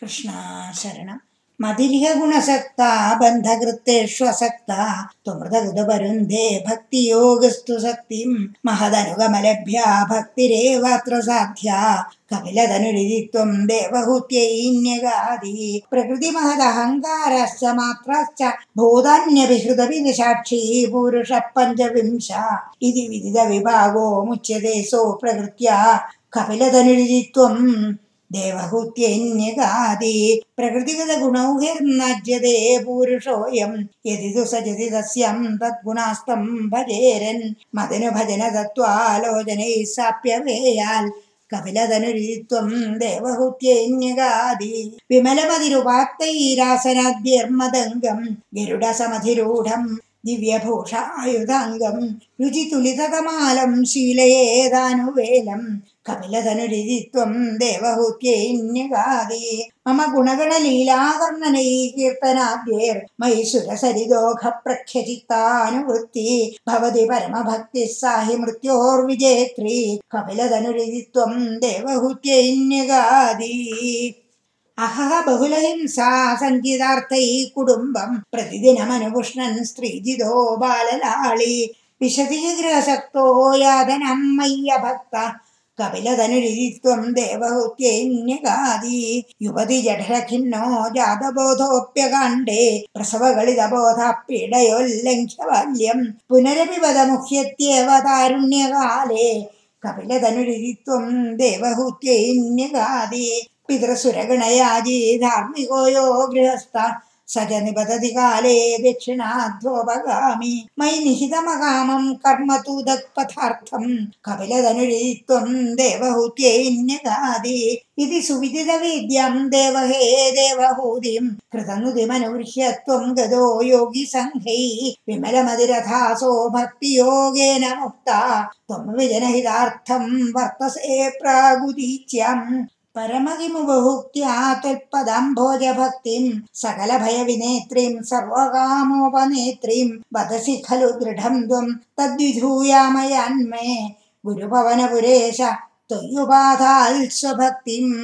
कृष्णाशरणम् मदिरिहगुणसक्ता बन्धकृत्तेष्वसत्ता त्वमृतगुदवरुन्धे भक्तियोगस्तु सक्तिम् महदनुगमलभ्या भक्तिरेवात्र साध्या कपिलधनुरिति कपिलतनुरिजित्वम् देवहूत्यैन्यगादि प्रकृतिमहदहङ्काराश्च मात्राश्च भोधान्यभिषुतविनि साक्षी पूरुषः पञ्चविंश इति विदितविभागो मुच्यते सो प्रकृत्या कपिलधनुरिति त्वम् ദേവഹൂത്യന്യഗാദി പ്രകൃതിഗത ഗുണൗഹിർനജ്യതേ പൂരുഷോയം. യതിതു സജതി തസ്യം തദ്ഗുണാസ്തം ഭജേരൻ. മതനു ഭജന തത്വാലോചനൈ സാപ്യവേയാൽ. കപിലതനുരീത്വം ദേവഹൂത്യന്യകാതി വിമലമതിരുപാത്തൈരാസനാദ്യർമദംഗം ഗരുഡസമധിരൂഢം. दिव्यभूषायुधाम् रुचितुलितकमालं कपिलधनुरिति त्वं देवहूत्यैन्यगादे मम गुणगणलीलाकर्मी कीर्तनादे भवति परमभक्तिः सा हि मृत्योर्विजेत्री कपिलधनुरिति त्वं देवहूत्यैन्यगादि അഹഹ ബഹുലഹിംസാ സഞ്ചിതാർത്ഥൈ കുടുംബം പ്രതിദിനമനുപുഷ്ണൻ സ്ത്രീജിതോ ബാലലാളി. വിശതി ഗൃഹസക്തോ യാതനം മയ്യ ഭക്ത കപിലതനുരിതിത്വം ദേവഹൂത്യന്യഗാദി യുവതി ജഠരഖിന്നോ ജാതബോധോപ്യകാണ്ഡേ. പ്രസവകളിതബോധ പീഡയോല്ലംഘ്യ ബാല്യം പുനരപിവത മുഹ്യത്യവ താരുണ്യകാലേ കപിലതനുരിതിത്വം पितृसुरगणयाजी धार्मिको यो गृहस्था स च निबति काले दक्षिणाध्वोपगामि मयि निहितमकामं कर्म तु दक्पथार्थम् कपिलधनुरीत्वं त्वम् देवहूत्यैन्यगादि इति सुविदितवेद्यं देवहे देवहूतिं। कृतनुतिमनुगृह्य त्वं गदो योगि संहै भक्तियोगेन मुक्ता। त्वं विजनहितार्थं वर्तसे प्रागुदीच्यम् परम किमुपभुक्त्या त्वत्पदम् भोजभक्तिम् सकलभयविनेत्रीं सर्वकामोपनेत्रीं वदसि खलु दृढम् द्वम् तद्विधूयामयान्मे गुरुभवनपुरेश त्वय्युपाधाल्स्वभक्तिम्